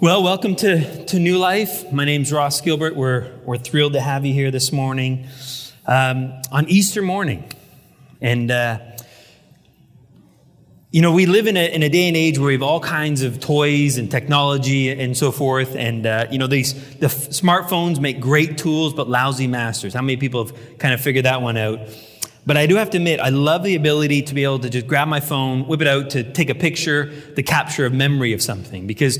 Well, welcome to, to New Life. My name's Ross Gilbert. We're, we're thrilled to have you here this morning um, on Easter morning. And, uh, you know, we live in a, in a day and age where we have all kinds of toys and technology and so forth. And, uh, you know, these the f- smartphones make great tools, but lousy masters. How many people have kind of figured that one out? But I do have to admit, I love the ability to be able to just grab my phone, whip it out to take a picture, the capture of memory of something. Because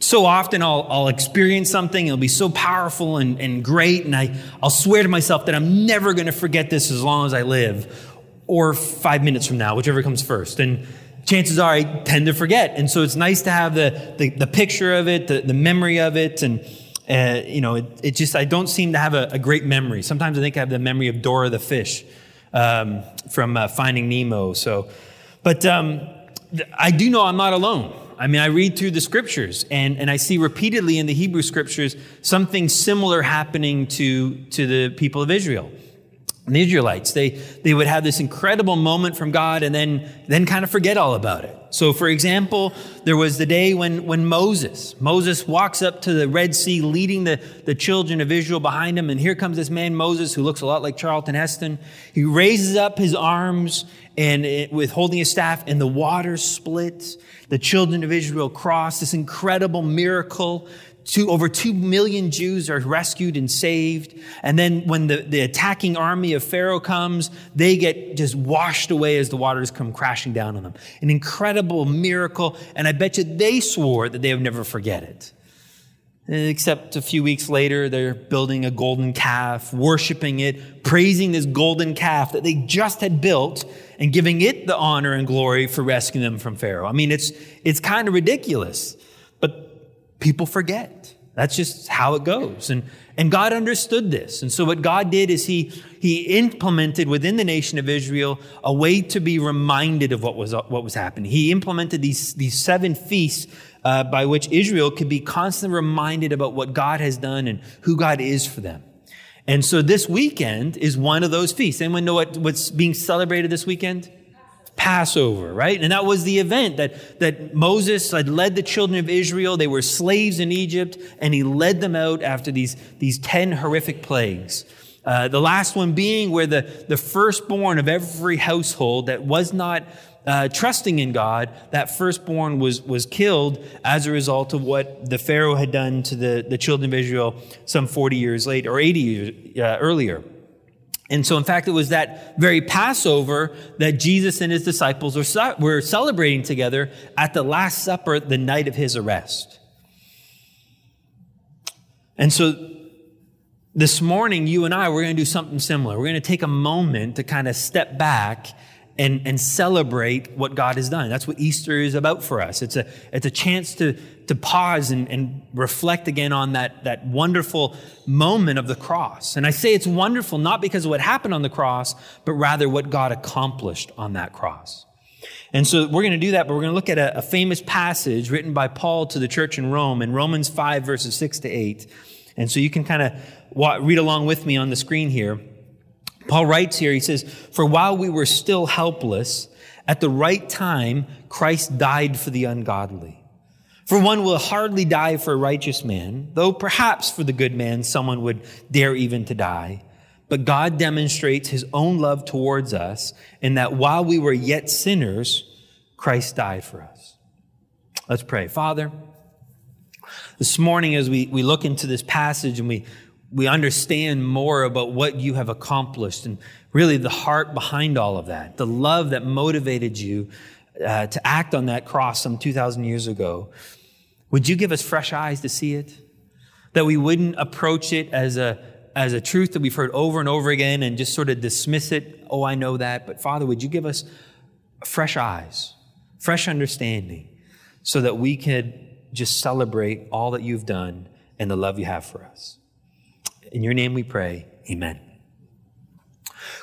so often I'll, I'll experience something, it'll be so powerful and, and great, and I, I'll swear to myself that I'm never going to forget this as long as I live, or five minutes from now, whichever comes first. And chances are I tend to forget. And so it's nice to have the, the, the picture of it, the, the memory of it, and uh, you know, it, it, just, I don't seem to have a, a, great memory. Sometimes I think I have the memory of Dory the fish um, from uh, Finding Nemo. So, but um, I do know I'm not alone. I mean, I read through the scriptures and, and I see repeatedly in the Hebrew scriptures something similar happening to, to the people of Israel. The Israelites, they, they would have this incredible moment from God and then, then kind of forget all about it. So, for example, there was the day when, when Moses, Moses walks up to the Red Sea leading the, the children of Israel behind him. And here comes this man, Moses, who looks a lot like Charlton Heston. He raises up his arms and it, with holding his staff and the water splits. The children of Israel cross this incredible miracle Two, over 2 million Jews are rescued and saved. And then when the, the attacking army of Pharaoh comes, they get just washed away as the waters come crashing down on them. An incredible miracle. And I bet you they swore that they would never forget it. Except a few weeks later, they're building a golden calf, worshiping it, praising this golden calf that they just had built and giving it the honor and glory for rescuing them from Pharaoh. I mean, it's, it's kind of ridiculous people forget. That's just how it goes. And, and God understood this. And so what God did is he, he implemented within the nation of Israel a way to be reminded of what was, what was happening. He implemented these, these seven feasts uh, by which Israel could be constantly reminded about what God has done and who God is for them. And so this weekend is one of those feasts. Anyone know what, what's being celebrated this weekend? Passover, right? And that was the event that, that Moses had led the children of Israel. They were slaves in Egypt, and he led them out after these, these 10 horrific plagues. Uh, the last one being where the, the firstborn of every household that was not uh, trusting in God, that firstborn was, was killed as a result of what the Pharaoh had done to the, the children of Israel some 40 years later, or 80 years uh, earlier. And so, in fact, it was that very Passover that Jesus and his disciples were, were celebrating together at the Last Supper the night of his arrest. And so, this morning, you and I, we're going to do something similar. We're going to take a moment to kind of step back and, and celebrate what God has done. That's what Easter is about for us. It's a, it's a chance to, to pause and, and reflect again on that, that wonderful moment of the cross. And I say it's wonderful not because of what happened on the cross, but rather what God accomplished on that cross. And so we're going to do that, but we're going to look at a, a famous passage written by Paul to the church in Rome in Romans 5, verses 6 to 8. And so you can kind of read along with me on the screen here. Paul writes here, he says, For while we were still helpless, at the right time, Christ died for the ungodly. For one will hardly die for a righteous man, though perhaps for the good man someone would dare even to die. But God demonstrates his own love towards us in that while we were yet sinners, Christ died for us. Let's pray. Father, this morning as we, we look into this passage and we, we understand more about what you have accomplished and really the heart behind all of that, the love that motivated you uh, to act on that cross some 2,000 years ago. Would you give us fresh eyes to see it? That we wouldn't approach it as a, as a truth that we've heard over and over again and just sort of dismiss it. Oh, I know that. But Father, would you give us fresh eyes, fresh understanding, so that we could just celebrate all that you've done and the love you have for us? In your name we pray. Amen.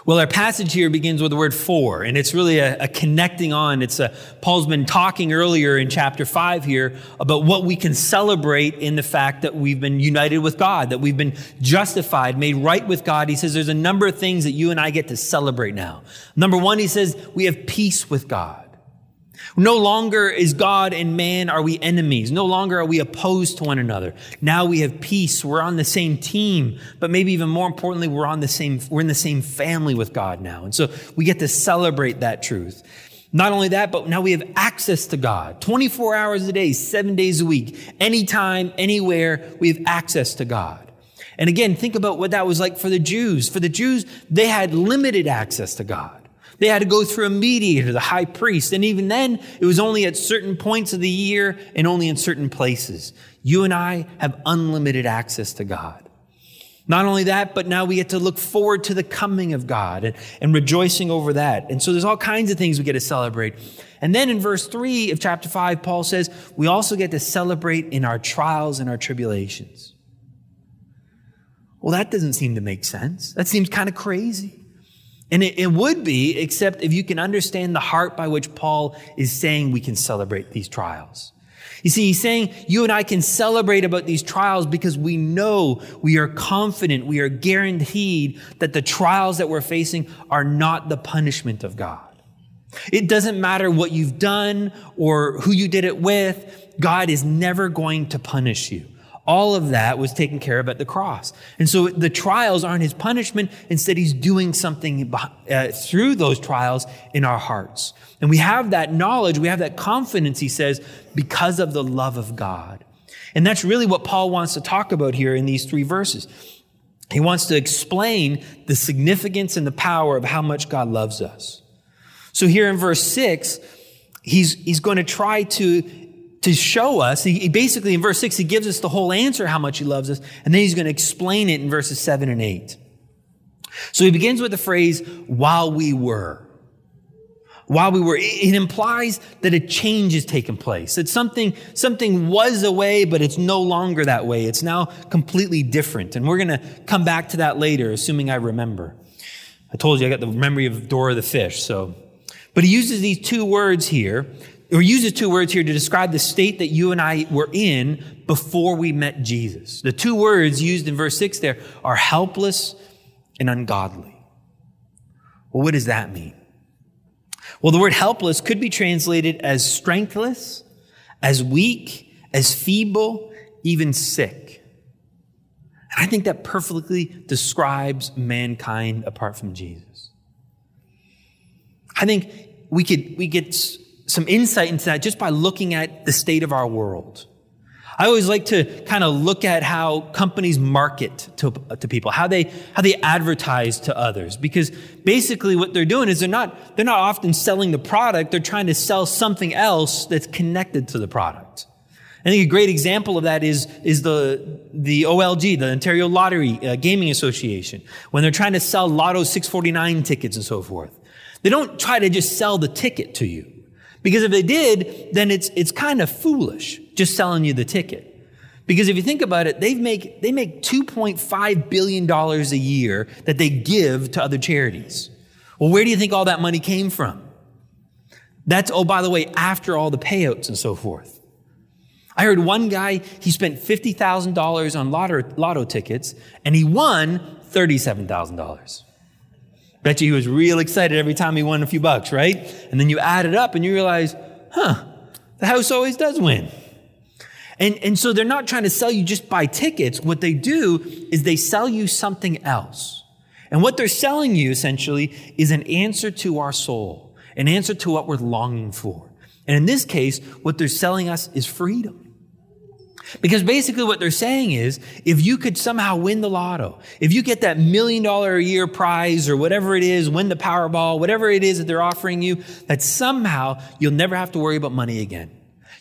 Well, our passage here begins with the word for, and it's really a, a, connecting on. It's a, Paul's been talking earlier in chapter five here about what we can celebrate in the fact that we've been united with God, that we've been justified, made right with God. He says there's a number of things that you and I get to celebrate now. Number one, he says we have peace with God. No longer is God and man are we enemies. No longer are we opposed to one another. Now we have peace. We're on the same team, but maybe even more importantly, we're on the same, we're in the same family with God now. And so we get to celebrate that truth. Not only that, but now we have access to God 24 hours a day, seven days a week, anytime, anywhere, we have access to God. And again, think about what that was like for the Jews. For the Jews, they had limited access to God. They had to go through a mediator, the high priest. And even then, it was only at certain points of the year and only in certain places. You and I have unlimited access to God. Not only that, but now we get to look forward to the coming of God and, and rejoicing over that. And so there's all kinds of things we get to celebrate. And then in verse 3 of chapter 5, Paul says, we also get to celebrate in our trials and our tribulations. Well, that doesn't seem to make sense. That seems kind of crazy. And it, it, would be, except if you can understand the heart by which Paul is saying we can celebrate these trials. You see, he's saying you and I can celebrate about these trials because we know, we are confident, we are guaranteed that the trials that we're facing are not the punishment of God. It doesn't matter what you've done or who you did it with. God is never going to punish you. All of that was taken care of at the cross. And so the trials aren't his punishment. Instead, he's doing something uh, through those trials in our hearts. And we have that knowledge, we have that confidence, he says, because of the love of God. And that's really what Paul wants to talk about here in these three verses. He wants to explain the significance and the power of how much God loves us. So here in verse six, he's, he's going to try to to show us. He, he, basically, in verse 6, he gives us the whole answer how much he loves us, and then he's going to explain it in verses 7 and 8. So he begins with the phrase, while we were. While we were, it implies that a change has taken place. That something, something was a way, but it's no longer that way. It's now completely different. And we're going to come back to that later, assuming I remember. I told you I got the memory of Dory the fish, so. But he uses these two words here or uses two words here to describe the state that you and I were in before we met Jesus. The two words used in verse 6 there are helpless and ungodly. Well, what does that mean? Well, the word helpless could be translated as strengthless, as weak, as feeble, even sick. And I think that perfectly describes mankind apart from Jesus. I think we could, we could some insight into that just by looking at the state of our world. I always like to kind of look at how companies market to, to people, how they, how they advertise to others. Because basically what they're doing is they're not, they're not often selling the product, they're trying to sell something else that's connected to the product. I think a great example of that is, is the, the OLG, the Ontario Lottery uh, Gaming Association, when they're trying to sell Lotto 649 tickets and so forth. They don't try to just sell the ticket to you. Because if they did, then it's, it's kind of foolish just selling you the ticket. Because if you think about it, they make, they make $2.5 billion a year that they give to other charities. Well, where do you think all that money came from? That's, oh, by the way, after all the payouts and so forth. I heard one guy, he spent $50,000 on lotto, lotto tickets and he won $37,000. Bet you he was real excited every time he won a few bucks, right? And then you add it up and you realize, huh, the house always does win. And, and so they're not trying to sell you just buy tickets. What they do is they sell you something else. And what they're selling you essentially is an answer to our soul, an answer to what we're longing for. And in this case, what they're selling us is freedom. Because basically what they're saying is, if you could somehow win the lotto, if you get that million dollar a year prize or whatever it is, win the Powerball, whatever it is that they're offering you, that somehow you'll never have to worry about money again.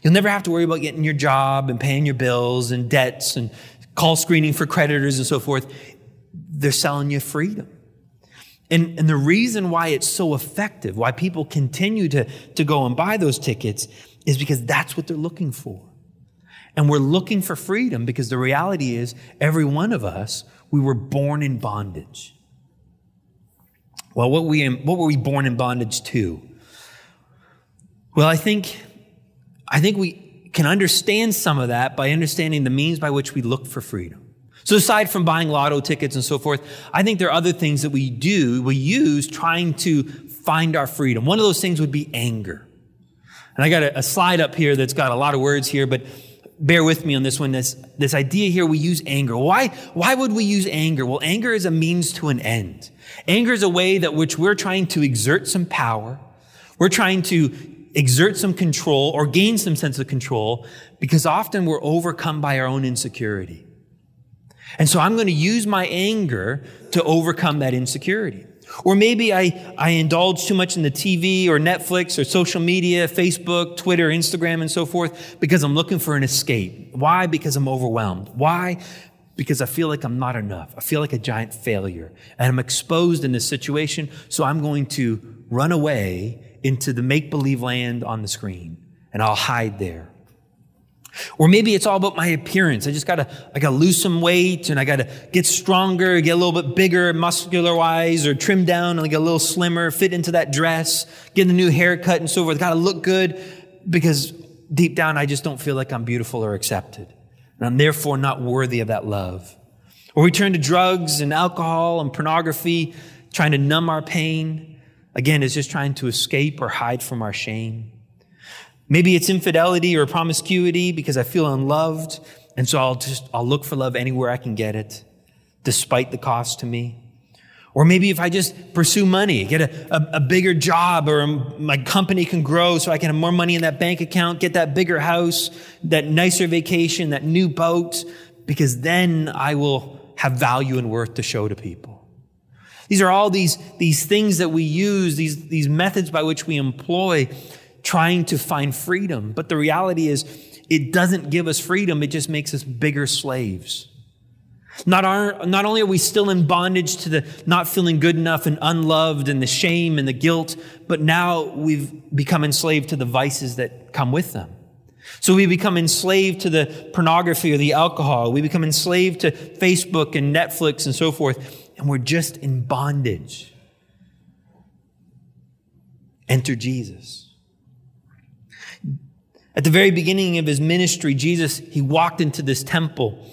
You'll never have to worry about getting your job and paying your bills and debts and call screening for creditors and so forth. They're selling you freedom. And, and the reason why it's so effective, why people continue to, to go and buy those tickets, is because that's what they're looking for. And we're looking for freedom because the reality is, every one of us, we were born in bondage. Well, what, we, what were we born in bondage to? Well, I think, I think we can understand some of that by understanding the means by which we look for freedom. So aside from buying lotto tickets and so forth, I think there are other things that we do, we use trying to find our freedom. One of those things would be anger. And I got a, a slide up here that's got a lot of words here, but bear with me on this one. This, this idea here, we use anger. Why, why would we use anger? Well, anger is a means to an end. Anger is a way that which we're trying to exert some power. We're trying to exert some control or gain some sense of control because often we're overcome by our own insecurity. And so I'm going to use my anger to overcome that insecurity. Or maybe I, I indulge too much in the TV or Netflix or social media, Facebook, Twitter, Instagram, and so forth because I'm looking for an escape. Why? Because I'm overwhelmed. Why? Because I feel like I'm not enough. I feel like a giant failure. And I'm exposed in this situation, so I'm going to run away into the make believe land on the screen and I'll hide there. Or maybe it's all about my appearance. I just gotta, I gotta lose some weight and I gotta get stronger, get a little bit bigger muscular wise or trim down and get a little slimmer, fit into that dress, get a new haircut and so forth. Gotta look good because deep down I just don't feel like I'm beautiful or accepted. And I'm therefore not worthy of that love. Or we turn to drugs and alcohol and pornography, trying to numb our pain. Again, it's just trying to escape or hide from our shame. Maybe it's infidelity or promiscuity because I feel unloved. And so I'll just, I'll look for love anywhere I can get it, despite the cost to me. Or maybe if I just pursue money, get a, a, a, bigger job or my company can grow so I can have more money in that bank account, get that bigger house, that nicer vacation, that new boat, because then I will have value and worth to show to people. These are all these, these things that we use, these, these methods by which we employ trying to find freedom. But the reality is, it doesn't give us freedom, it just makes us bigger slaves. Not, our, not only are we still in bondage to the not feeling good enough and unloved and the shame and the guilt, but now we've become enslaved to the vices that come with them. So we become enslaved to the pornography or the alcohol. We become enslaved to Facebook and Netflix and so forth. And we're just in bondage. Enter Jesus. At the very beginning of his ministry, Jesus, he walked into this temple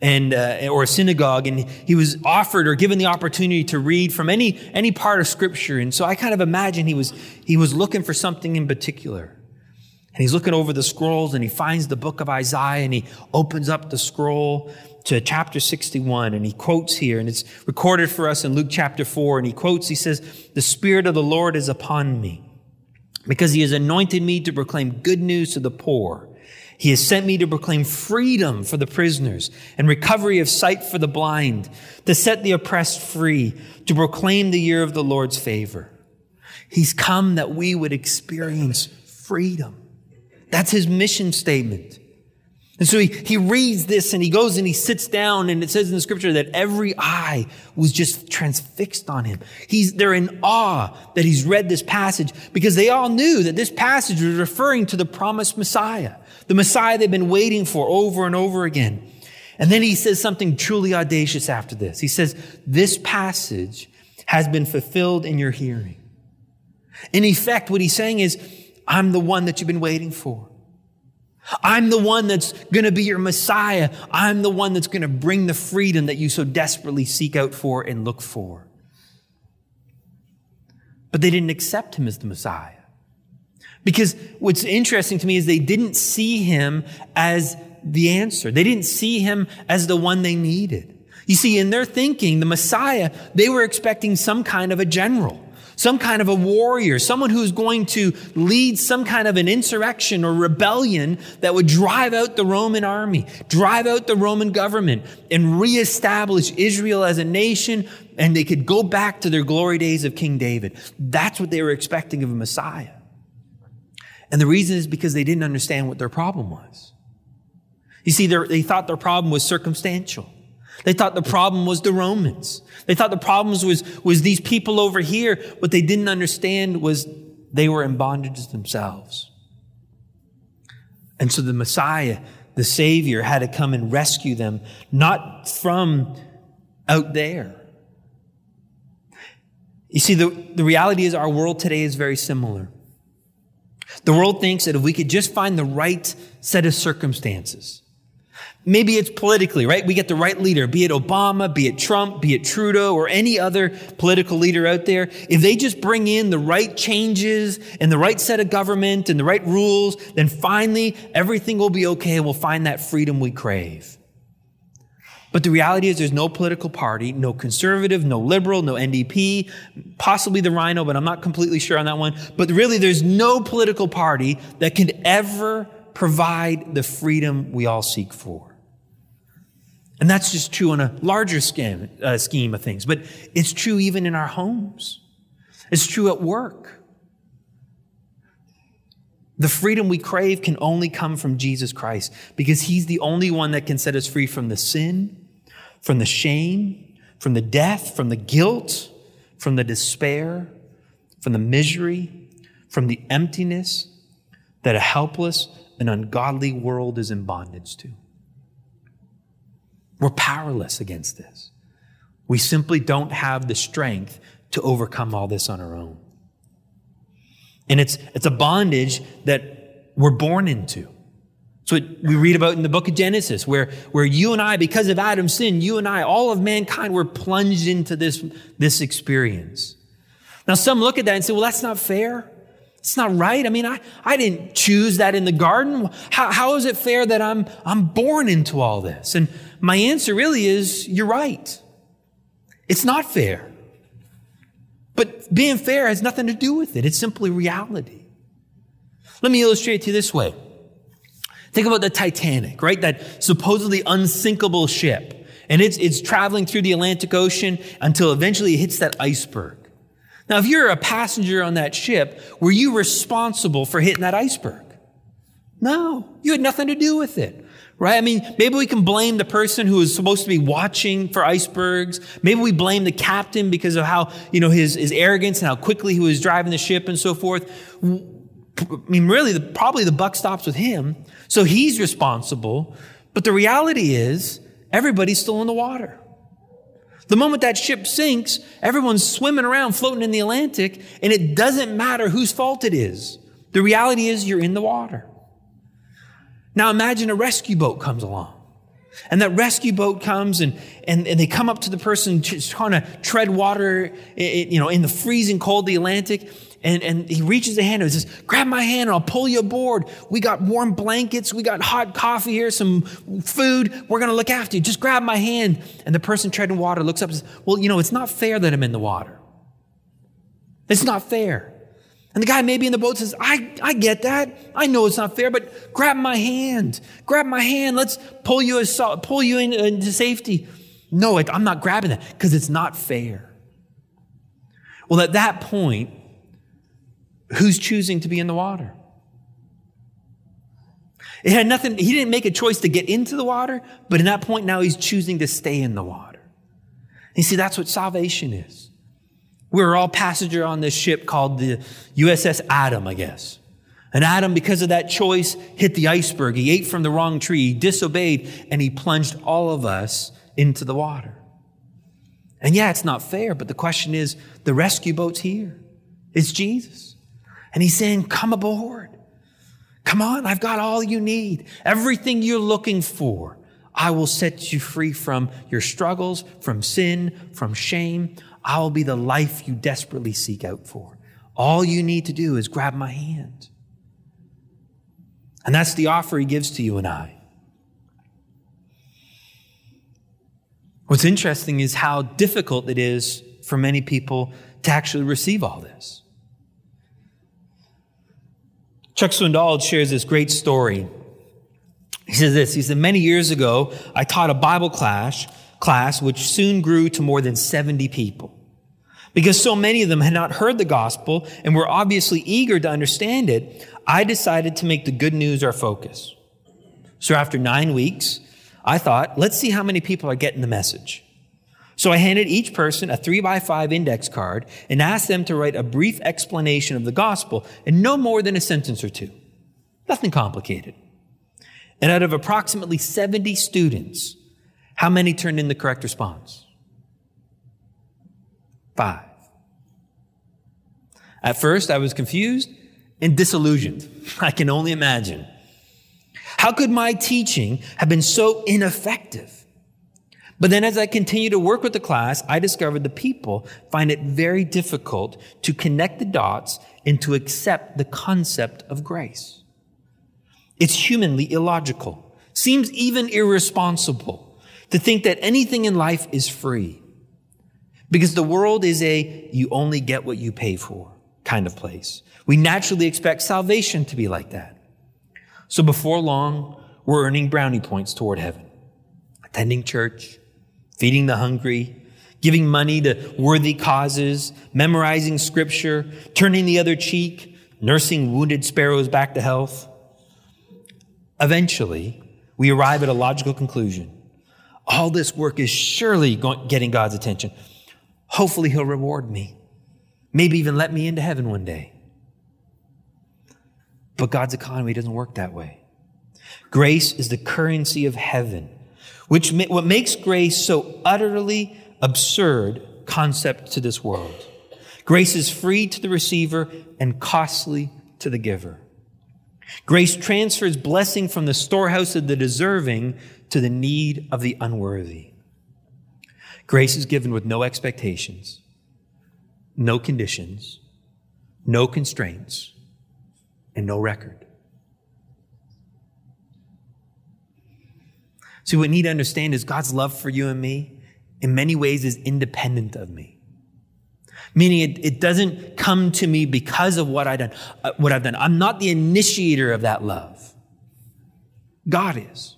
and uh, or a synagogue and he was offered or given the opportunity to read from any any part of scripture. And so i kind of imagine he was he was looking for something in particular. And he's looking over the scrolls and he finds the book of isaiah and he opens up the scroll to chapter 61 and he quotes here and it's recorded for us in luke chapter 4 and he quotes he says the spirit of the lord is upon me because he has anointed me to proclaim good news to the poor. He has sent me to proclaim freedom for the prisoners and recovery of sight for the blind, to set the oppressed free, to proclaim the year of the Lord's favor. He's come that we would experience freedom. That's his mission statement. And so he, he reads this and he goes and he sits down and it says in the scripture that every eye was just transfixed on him. He's, they're in awe that he's read this passage because they all knew that this passage was referring to the promised Messiah, the Messiah they've been waiting for over and over again. And then he says something truly audacious after this. He says, this passage has been fulfilled in your hearing. In effect, what he's saying is, I'm the one that you've been waiting for. I'm the one that's going to be your Messiah. I'm the one that's going to bring the freedom that you so desperately seek out for and look for. But they didn't accept him as the Messiah. Because what's interesting to me is they didn't see him as the answer. They didn't see him as the one they needed. You see, in their thinking, the Messiah, they were expecting some kind of a general some kind of a warrior, someone who's going to lead some kind of an insurrection or rebellion that would drive out the Roman army, drive out the Roman government, and reestablish Israel as a nation, and they could go back to their glory days of King David. That's what they were expecting of a Messiah. And the reason is because they didn't understand what their problem was. You see, they thought their problem was circumstantial. They thought the problem was the Romans. They thought the problems was, was these people over here. What they didn't understand was they were in bondage themselves. And so the Messiah, the Savior, had to come and rescue them, not from out there. You see, the, the reality is our world today is very similar. The world thinks that if we could just find the right set of circumstances, Maybe it's politically, right? We get the right leader, be it Obama, be it Trump, be it Trudeau, or any other political leader out there. If they just bring in the right changes and the right set of government and the right rules, then finally everything will be okay. and We'll find that freedom we crave. But the reality is there's no political party, no conservative, no liberal, no NDP, possibly the Rhino, but I'm not completely sure on that one. But really there's no political party that can ever provide the freedom we all seek for. And that's just true on a larger scheme, uh, scheme of things, but it's true even in our homes. It's true at work. The freedom we crave can only come from Jesus Christ because he's the only one that can set us free from the sin, from the shame, from the death, from the guilt, from the despair, from the misery, from the emptiness that a helpless and ungodly world is in bondage to. We're powerless against this. We simply don't have the strength to overcome all this on our own. And it's, it's a bondage that we're born into. So we read about in the book of Genesis, where, where you and I, because of Adam's sin, you and I, all of mankind, were plunged into this, this experience. Now, some look at that and say, well, that's not fair. It's not right. I mean, I, I didn't choose that in the garden. How, how is it fair that I'm, I'm born into all this? And my answer really is you're right. It's not fair. But being fair has nothing to do with it. It's simply reality. Let me illustrate to you this way. Think about the Titanic, right? That supposedly unsinkable ship. And it's, it's traveling through the Atlantic Ocean until eventually it hits that iceberg. Now, if you're a passenger on that ship, were you responsible for hitting that iceberg? No, you had nothing to do with it. Right? I mean, maybe we can blame the person who was supposed to be watching for icebergs. Maybe we blame the captain because of how, you know, his, his arrogance and how quickly he was driving the ship and so forth. I mean, really, the, probably the buck stops with him. So he's responsible. But the reality is, everybody's still in the water. The moment that ship sinks, everyone's swimming around, floating in the Atlantic, and it doesn't matter whose fault it is. The reality is you're in the water. Now imagine a rescue boat comes along. And that rescue boat comes and, and, and they come up to the person trying to tread water, you know, in the freezing cold, the Atlantic. And, and he reaches a hand and says, grab my hand and I'll pull you aboard. We got warm blankets. We got hot coffee here, some food. We're going to look after you. Just grab my hand. And the person treading water looks up and says, well, you know, it's not fair that I'm in the water. It's not fair. And the guy maybe in the boat says, I, I get that. I know it's not fair, but grab my hand. Grab my hand. Let's pull you, pull you into safety. No, I'm not grabbing that because it's not fair. Well, at that point, who's choosing to be in the water? It had nothing, he didn't make a choice to get into the water, but in that point now he's choosing to stay in the water. You see, that's what salvation is. We are all passenger on this ship called the USS Adam, I guess. And Adam, because of that choice, hit the iceberg. He ate from the wrong tree, he disobeyed, and he plunged all of us into the water. And yeah, it's not fair, but the question is the rescue boat's here. It's Jesus. And he's saying, Come aboard. Come on, I've got all you need. Everything you're looking for. I will set you free from your struggles, from sin, from shame. I will be the life you desperately seek out for. All you need to do is grab my hand. And that's the offer he gives to you and I. What's interesting is how difficult it is for many people to actually receive all this. Chuck Swindoll shares this great story. He says this, he said, many years ago, I taught a Bible class, class which soon grew to more than 70 people. Because so many of them had not heard the gospel and were obviously eager to understand it, I decided to make the good news our focus. So after nine weeks, I thought, let's see how many people are getting the message. So I handed each person a three by five index card and asked them to write a brief explanation of the gospel in no more than a sentence or two. Nothing complicated. And out of approximately 70 students, how many turned in the correct response? Five. At first, I was confused and disillusioned. I can only imagine. How could my teaching have been so ineffective? But then as I continue to work with the class, I discovered the people find it very difficult to connect the dots and to accept the concept of grace. It's humanly illogical, seems even irresponsible to think that anything in life is free. Because the world is a you only get what you pay for kind of place. We naturally expect salvation to be like that. So before long, we're earning brownie points toward heaven, attending church, feeding the hungry, giving money to worthy causes, memorizing scripture, turning the other cheek, nursing wounded sparrows back to health. Eventually, we arrive at a logical conclusion. All this work is surely getting God's attention. Hopefully, He'll reward me. Maybe even let me into heaven one day. But God's economy doesn't work that way. Grace is the currency of heaven which what makes grace so utterly absurd concept to this world. Grace is free to the receiver and costly to the giver. Grace transfers blessing from the storehouse of the deserving to the need of the unworthy. Grace is given with no expectations, no conditions, no constraints, and no record. See, what we need to understand is God's love for you and me in many ways is independent of me. Meaning it, it doesn't come to me because of what, I done, uh, what I've done. I'm not the initiator of that love. God is.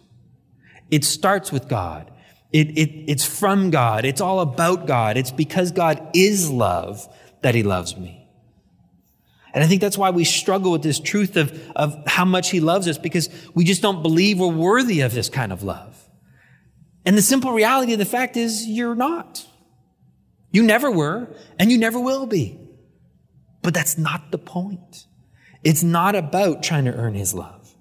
It starts with God. It, it, it's from God. It's all about God. It's because God is love that he loves me. And I think that's why we struggle with this truth of, of how much he loves us because we just don't believe we're worthy of this kind of love. And the simple reality of the fact is you're not. You never were, and you never will be. But that's not the point. It's not about trying to earn his love.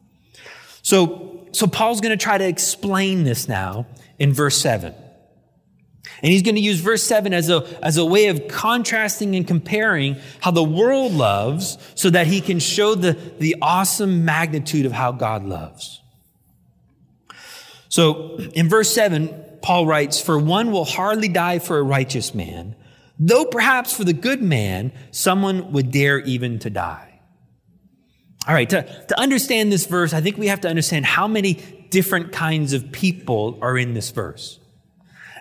So, so Paul's going to try to explain this now in verse 7. And he's going to use verse 7 as a, as a way of contrasting and comparing how the world loves so that he can show the, the awesome magnitude of how God loves. So in verse 7, Paul writes, For one will hardly die for a righteous man, though perhaps for the good man, someone would dare even to die. All right, to, to understand this verse, I think we have to understand how many different kinds of people are in this verse.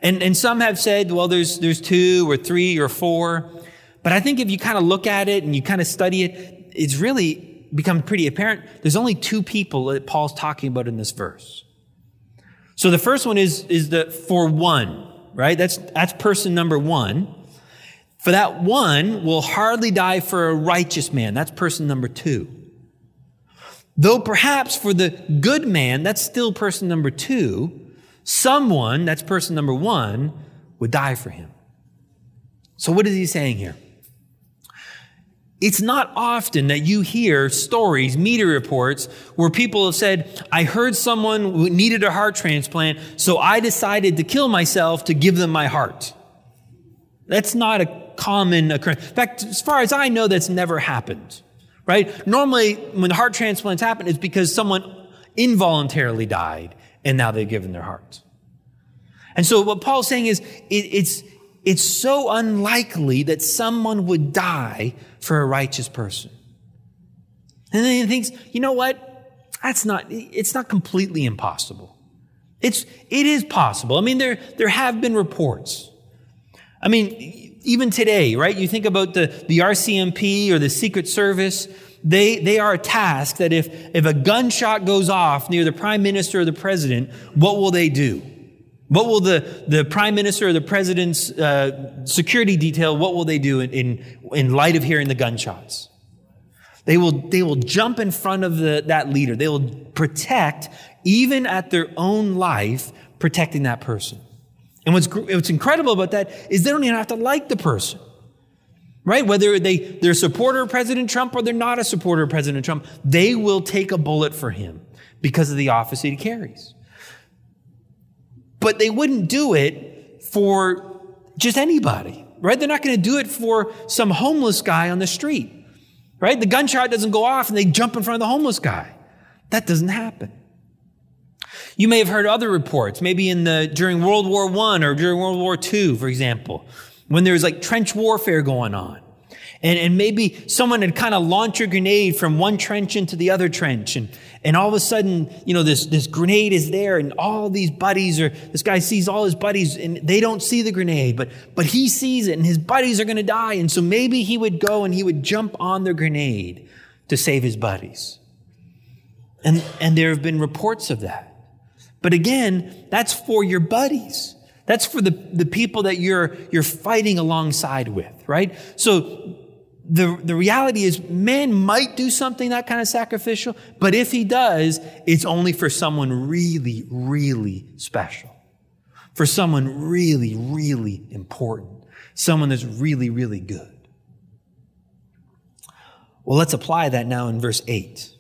And, and some have said, well, there's, there's two or three or four. But I think if you kind of look at it and you kind of study it, it's really become pretty apparent. There's only two people that Paul's talking about in this verse. So the first one is, is the for one, right? That's, that's person number one. For that one will hardly die for a righteous man. That's person number two. Though perhaps for the good man, that's still person number two, someone, that's person number one, would die for him. So what is he saying here? It's not often that you hear stories, media reports, where people have said, I heard someone needed a heart transplant, so I decided to kill myself to give them my heart. That's not a common occurrence. In fact, as far as I know, that's never happened, right? Normally, when heart transplants happen, it's because someone involuntarily died and now they've given their heart. And so what Paul's saying is, it, it's, it's so unlikely that someone would die for a righteous person. And then he thinks, you know what? That's not, it's not completely impossible. It's, it is possible. I mean, there, there have been reports. I mean, even today, right? You think about the, the RCMP or the Secret Service, they, they are a task that if, if a gunshot goes off near the prime minister or the president, what will they do? What will the, the prime minister or the president's uh, security detail, what will they do in, in, in, light of hearing the gunshots? They will, they will jump in front of the, that leader. They will protect, even at their own life, protecting that person. And what's, what's incredible about that is they don't even have to like the person. Right? Whether they, they're a supporter of President Trump or they're not a supporter of President Trump, they will take a bullet for him because of the office he carries. But they wouldn't do it for just anybody, right? They're not going to do it for some homeless guy on the street, right? The gunshot doesn't go off and they jump in front of the homeless guy. That doesn't happen. You may have heard other reports, maybe in the, during World War I or during World War II, for example, when there was like trench warfare going on. And, and maybe someone had kind of launched a grenade from one trench into the other trench. And, and all of a sudden, you know, this, this grenade is there and all these buddies or this guy sees all his buddies and they don't see the grenade, but, but he sees it and his buddies are going to die. And so maybe he would go and he would jump on the grenade to save his buddies. And, and there have been reports of that. But again, that's for your buddies. That's for the, the people that you're, you're fighting alongside with, right? So the, the reality is man might do something that kind of sacrificial, but if he does, it's only for someone really, really special. For someone really, really important. Someone that's really, really good. Well, let's apply that now in verse 8.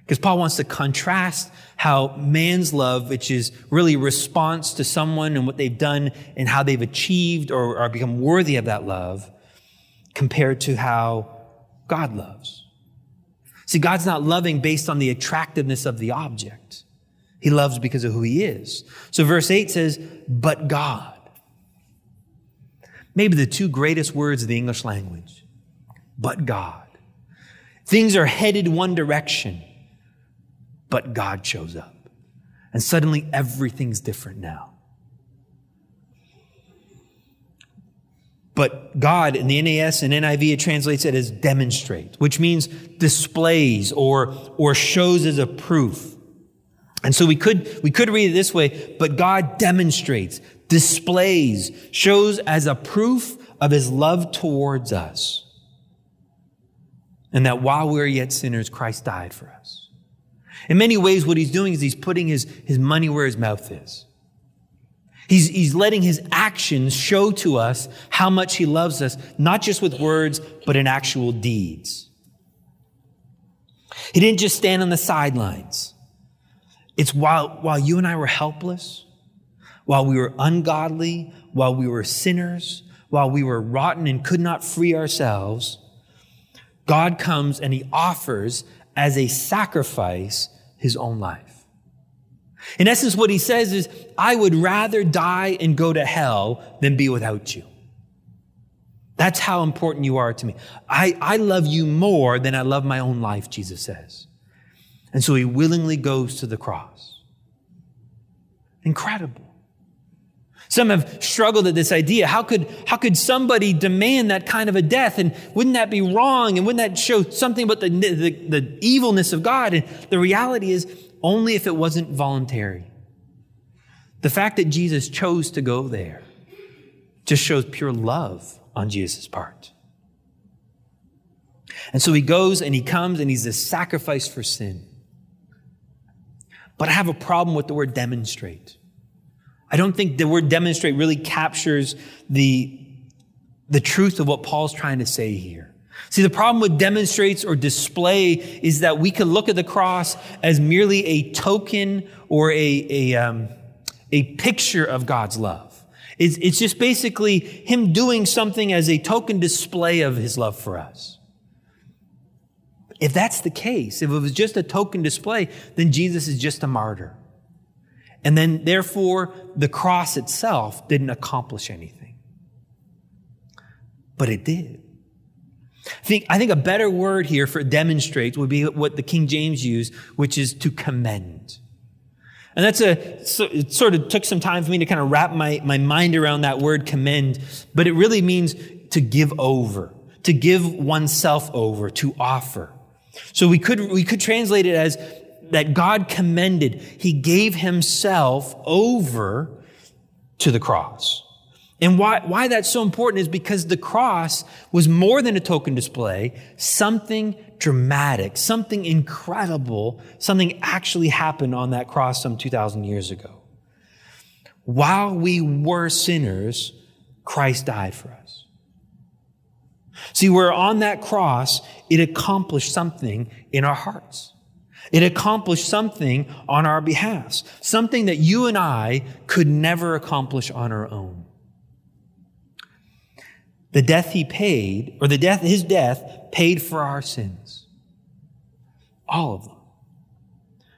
Because Paul wants to contrast how man's love, which is really response to someone and what they've done and how they've achieved or, or become worthy of that love, compared to how God loves. See, God's not loving based on the attractiveness of the object. He loves because of who he is. So verse 8 says, but God. Maybe the two greatest words of the English language. But God. Things are headed one direction but God shows up. And suddenly everything's different now. But God in the NAS and NIV, it translates it as demonstrate, which means displays or, or shows as a proof. And so we could, we could read it this way, but God demonstrates, displays, shows as a proof of his love towards us. And that while we're yet sinners, Christ died for us. In many ways, what he's doing is he's putting his, his money where his mouth is. He's, he's letting his actions show to us how much he loves us, not just with words, but in actual deeds. He didn't just stand on the sidelines. It's while, while you and I were helpless, while we were ungodly, while we were sinners, while we were rotten and could not free ourselves, God comes and he offers as a sacrifice his own life. In essence, what he says is, I would rather die and go to hell than be without you. That's how important you are to me. I, I love you more than I love my own life, Jesus says. And so he willingly goes to the cross. Incredible. Some have struggled at this idea. How could, how could somebody demand that kind of a death? And wouldn't that be wrong? And wouldn't that show something about the, the, the evilness of God? And the reality is only if it wasn't voluntary. The fact that Jesus chose to go there just shows pure love on Jesus' part. And so he goes and he comes and he's a sacrifice for sin. But I have a problem with the word demonstrate. I don't think the word demonstrate really captures the, the truth of what Paul's trying to say here. See, the problem with demonstrates or display is that we could look at the cross as merely a token or a, a, um, a picture of God's love. It's, it's just basically Him doing something as a token display of His love for us. If that's the case, if it was just a token display, then Jesus is just a martyr. And then, therefore, the cross itself didn't accomplish anything. But it did. I think, I think a better word here for demonstrate would be what the King James used, which is to commend. And that's a, so it sort of took some time for me to kind of wrap my, my mind around that word commend, but it really means to give over, to give oneself over, to offer. So we could, we could translate it as that God commended. He gave himself over to the cross. And why, why that's so important is because the cross was more than a token display, something dramatic, something incredible, something actually happened on that cross some 2,000 years ago. While we were sinners, Christ died for us. See, we're on that cross, it accomplished something in our hearts. It accomplished something on our behalf, something that you and I could never accomplish on our own. The death he paid, or the death, his death paid for our sins. All of them.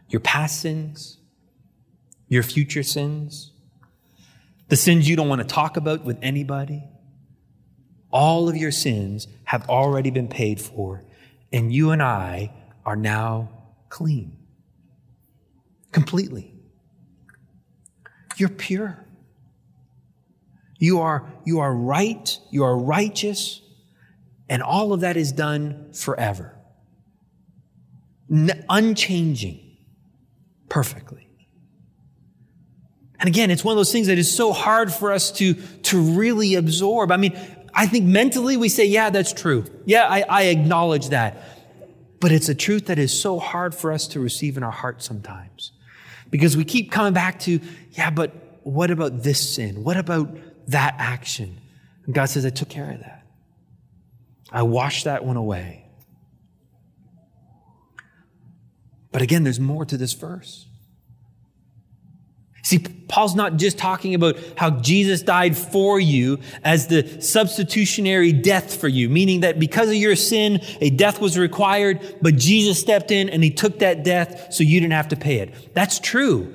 Your past sins, your future sins, the sins you don't want to talk about with anybody. All of your sins have already been paid for, and you and I are now clean. Completely. You're pure. You are, you are right, you are righteous, and all of that is done forever. N- unchanging, perfectly. And again, it's one of those things that is so hard for us to, to really absorb. I mean, I think mentally we say, yeah, that's true. Yeah, I, I acknowledge that. But it's a truth that is so hard for us to receive in our heart sometimes. Because we keep coming back to, yeah, but what about this sin? What about that action? And God says, I took care of that. I washed that one away. But again, there's more to this verse. See, Paul's not just talking about how Jesus died for you as the substitutionary death for you, meaning that because of your sin, a death was required, but Jesus stepped in and he took that death so you didn't have to pay it. That's true.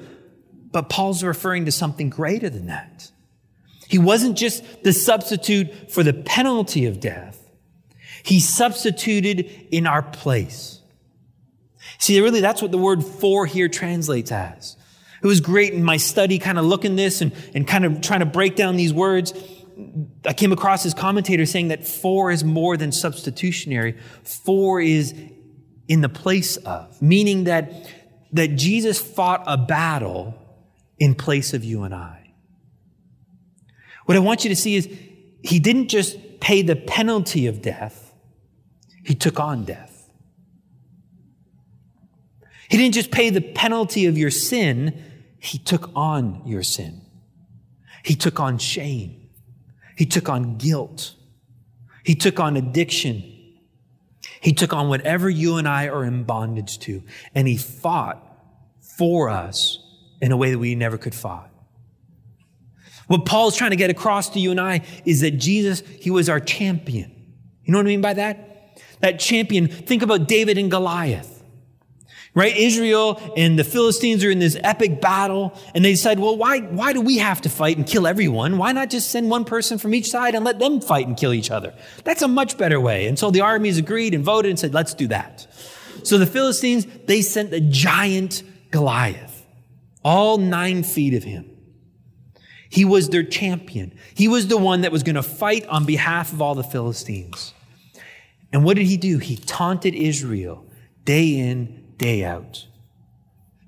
But Paul's referring to something greater than that. He wasn't just the substitute for the penalty of death. He substituted in our place. See, really, that's what the word for here translates as. It was great in my study, kind of looking this and, and kind of trying to break down these words. I came across this commentator saying that for is more than substitutionary. For is in the place of, meaning that, that Jesus fought a battle in place of you and I. What I want you to see is he didn't just pay the penalty of death, he took on death. He didn't just pay the penalty of your sin, he took on your sin. He took on shame. He took on guilt. He took on addiction. He took on whatever you and I are in bondage to, and he fought for us in a way that we never could fight. What Paul's trying to get across to you and I is that Jesus, he was our champion. You know what I mean by that? That champion, think about David and Goliath right? Israel and the Philistines are in this epic battle, and they decide, well, why, why do we have to fight and kill everyone? Why not just send one person from each side and let them fight and kill each other? That's a much better way. And so the armies agreed and voted and said, let's do that. So the Philistines, they sent the giant Goliath, all nine feet of him. He was their champion. He was the one that was going to fight on behalf of all the Philistines. And what did he do? He taunted Israel day in day out.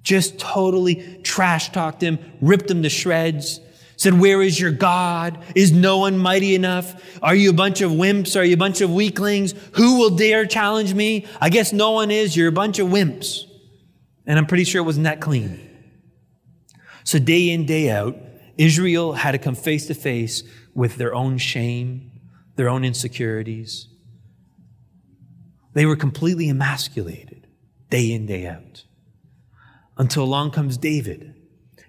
Just totally trash talked them, ripped them to shreds, said, Where is your God? Is no one mighty enough? Are you a bunch of wimps? Are you a bunch of weaklings? Who will dare challenge me? I guess no one is. You're a bunch of wimps. And I'm pretty sure it wasn't that clean. So, day in, day out, Israel had to come face to face with their own shame, their own insecurities. They were completely emasculated day in, day out. Until along comes David.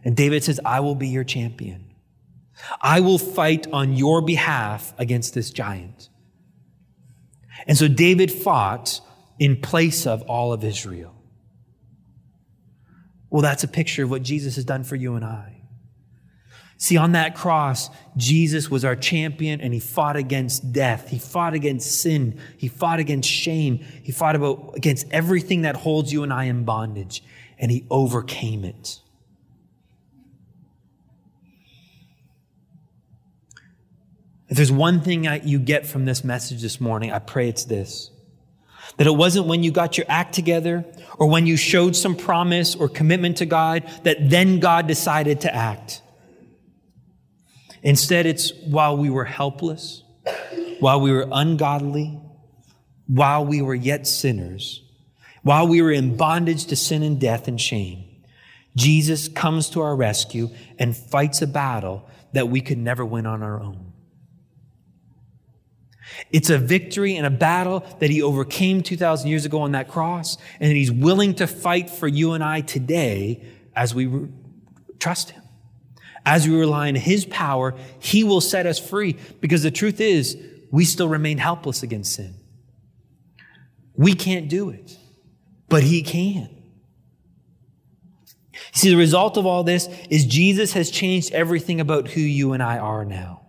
And David says, I will be your champion. I will fight on your behalf against this giant. And so David fought in place of all of Israel. Well, that's a picture of what Jesus has done for you and I. See, on that cross, Jesus was our champion and he fought against death. He fought against sin. He fought against shame. He fought about, against everything that holds you and I in bondage and he overcame it. If there's one thing I, you get from this message this morning, I pray it's this. That it wasn't when you got your act together or when you showed some promise or commitment to God that then God decided to act. Instead, it's while we were helpless, while we were ungodly, while we were yet sinners, while we were in bondage to sin and death and shame, Jesus comes to our rescue and fights a battle that we could never win on our own. It's a victory and a battle that he overcame 2,000 years ago on that cross, and that he's willing to fight for you and I today as we trust him. As we rely on His power, He will set us free because the truth is, we still remain helpless against sin. We can't do it, but He can. See, the result of all this is Jesus has changed everything about who you and I are now.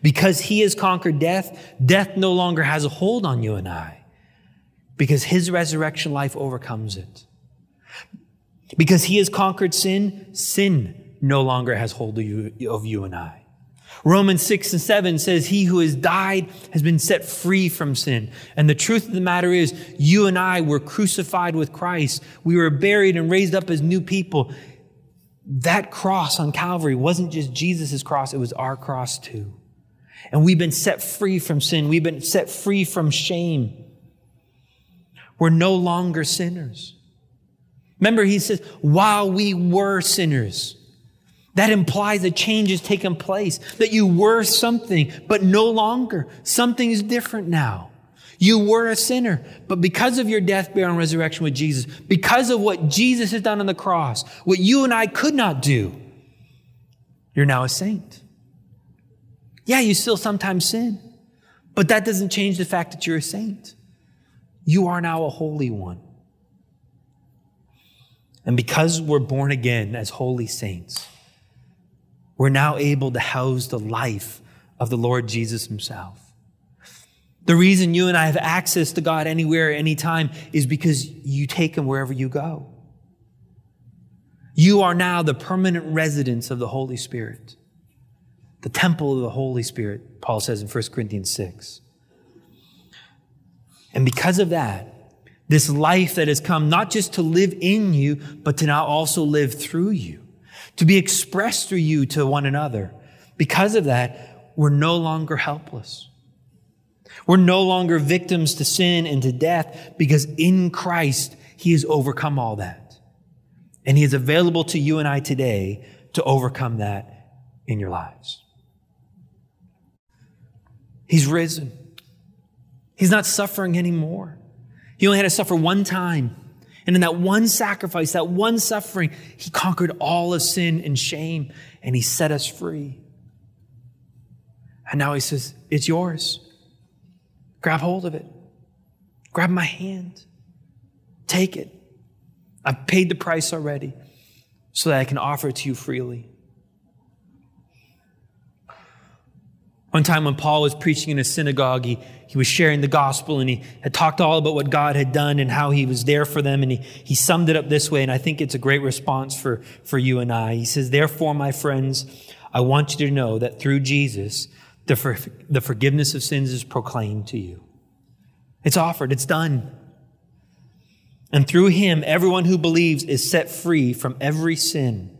Because he has conquered death, death no longer has a hold on you and I. Because his resurrection life overcomes it. Because he has conquered sin, sin no longer has hold of you, of you and I. Romans 6 and 7 says, He who has died has been set free from sin. And the truth of the matter is, you and I were crucified with Christ. We were buried and raised up as new people. That cross on Calvary wasn't just Jesus' cross, it was our cross too. And we've been set free from sin. We've been set free from shame. We're no longer sinners. Remember, he says, while we were sinners, that implies a change has taken place, that you were something, but no longer. Something is different now. You were a sinner, but because of your death, burial, and resurrection with Jesus, because of what Jesus has done on the cross, what you and I could not do, you're now a saint. Yeah, you still sometimes sin, but that doesn't change the fact that you're a saint. You are now a holy one. And because we're born again as holy saints, we're now able to house the life of the Lord Jesus himself. The reason you and I have access to God anywhere, anytime is because you take him wherever you go. You are now the permanent residence of the Holy Spirit, the temple of the Holy Spirit, Paul says in 1 Corinthians 6. And because of that, this life that has come not just to live in you, but to now also live through you to be expressed through you to one another. Because of that, we're no longer helpless. We're no longer victims to sin and to death because in Christ, He has overcome all that. And He is available to you and I today to overcome that in your lives. He's risen. He's not suffering anymore. He only had to suffer one time. And in that one sacrifice, that one suffering, he conquered all of sin and shame and he set us free. And now he says, It's yours. Grab hold of it. Grab my hand. Take it. I've paid the price already so that I can offer it to you freely. One time when Paul was preaching in a synagogue, he, he was sharing the gospel and he had talked all about what God had done and how he was there for them. And he, he summed it up this way. And I think it's a great response for, for you and I. He says, Therefore, my friends, I want you to know that through Jesus, the, for, the forgiveness of sins is proclaimed to you. It's offered. It's done. And through him, everyone who believes is set free from every sin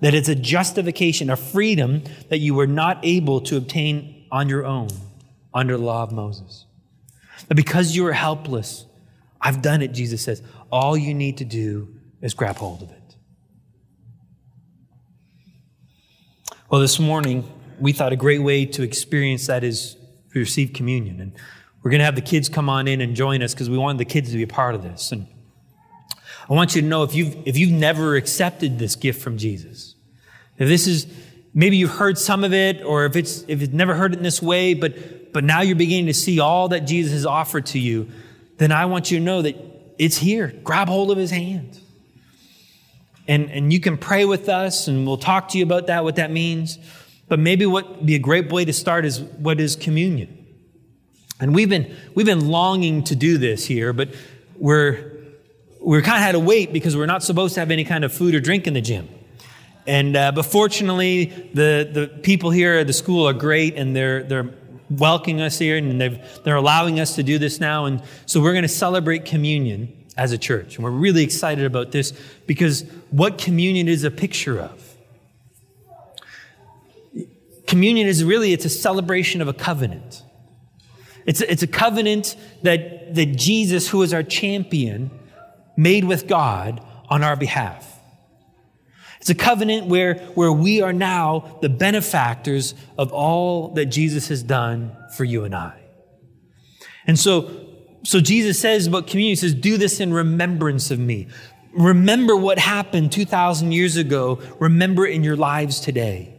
that it's a justification, a freedom that you were not able to obtain on your own under the law of Moses. But because you are helpless, I've done it, Jesus says. All you need to do is grab hold of it. Well, this morning, we thought a great way to experience that is to receive communion. And we're going to have the kids come on in and join us because we wanted the kids to be a part of this. And I want you to know if you've, if you've never accepted this gift from Jesus, if this is, maybe you've heard some of it, or if it's, if you've never heard it in this way, but, but now you're beginning to see all that Jesus has offered to you, then I want you to know that it's here. Grab hold of his hand. And, and you can pray with us, and we'll talk to you about that, what that means. But maybe what be a great way to start is what is communion. And we've been, we've been longing to do this here, but we're, we're kind of had to wait because we're not supposed to have any kind of food or drink in the gym. And uh, but fortunately, the, the people here at the school are great, and they're they're welcoming us here, and they're allowing us to do this now. And so we're going to celebrate communion as a church, and we're really excited about this because what communion is a picture of. Communion is really it's a celebration of a covenant. It's a, it's a covenant that, that Jesus, who is our champion, made with God on our behalf. It's a covenant where, where we are now the benefactors of all that Jesus has done for you and I. And so, so Jesus says about communion, he says, do this in remembrance of me. Remember what happened 2,000 years ago. Remember in your lives today.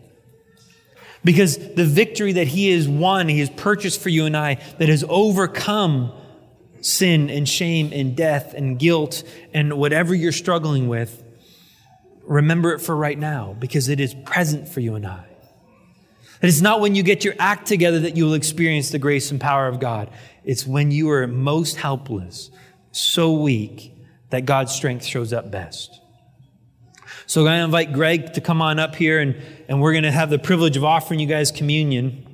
Because the victory that he has won, he has purchased for you and I, that has overcome sin and shame and death and guilt and whatever you're struggling with, remember it for right now because it is present for you and I. It is not when you get your act together that you will experience the grace and power of God. It's when you are most helpless, so weak, that God's strength shows up best. So to invite Greg to come on up here, and, and we're going to have the privilege of offering you guys communion.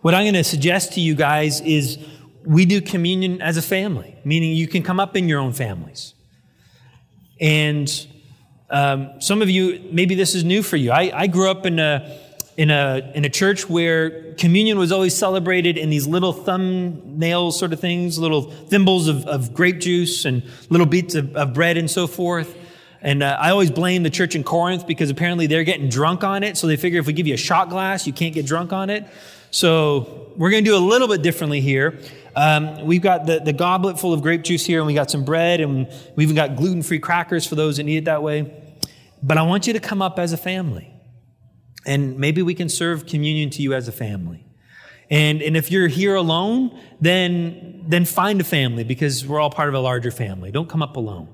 What I'm going to suggest to you guys is we do communion as a family, meaning you can come up in your own families. And um, some of you, maybe this is new for you. I, I grew up in a, in, a, in a church where communion was always celebrated in these little thumbnail sort of things, little thimbles of, of grape juice and little bits of, of bread and so forth. And uh, I always blame the church in Corinth because apparently they're getting drunk on it. So they figure if we give you a shot glass, you can't get drunk on it. So we're going to do a little bit differently here. Um, we've got the, the goblet full of grape juice here, and we got some bread, and we even got gluten free crackers for those that need it that way. But I want you to come up as a family. And maybe we can serve communion to you as a family. And, and if you're here alone, then, then find a family because we're all part of a larger family. Don't come up alone.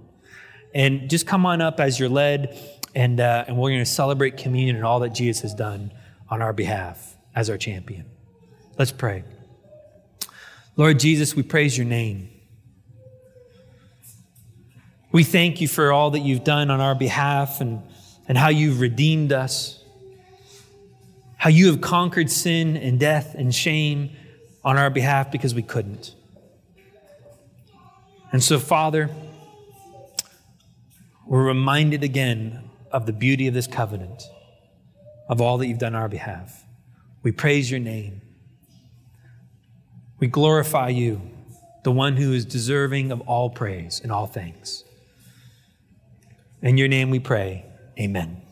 And just come on up as you're led, and, uh, and we're going to celebrate communion and all that Jesus has done on our behalf as our champion. Let's pray. Lord Jesus, we praise your name. We thank you for all that you've done on our behalf and, and how you've redeemed us, how you have conquered sin and death and shame on our behalf because we couldn't. And so, Father, we're reminded again of the beauty of this covenant, of all that you've done on our behalf. We praise your name. We glorify you, the one who is deserving of all praise in all things. In your name we pray. Amen.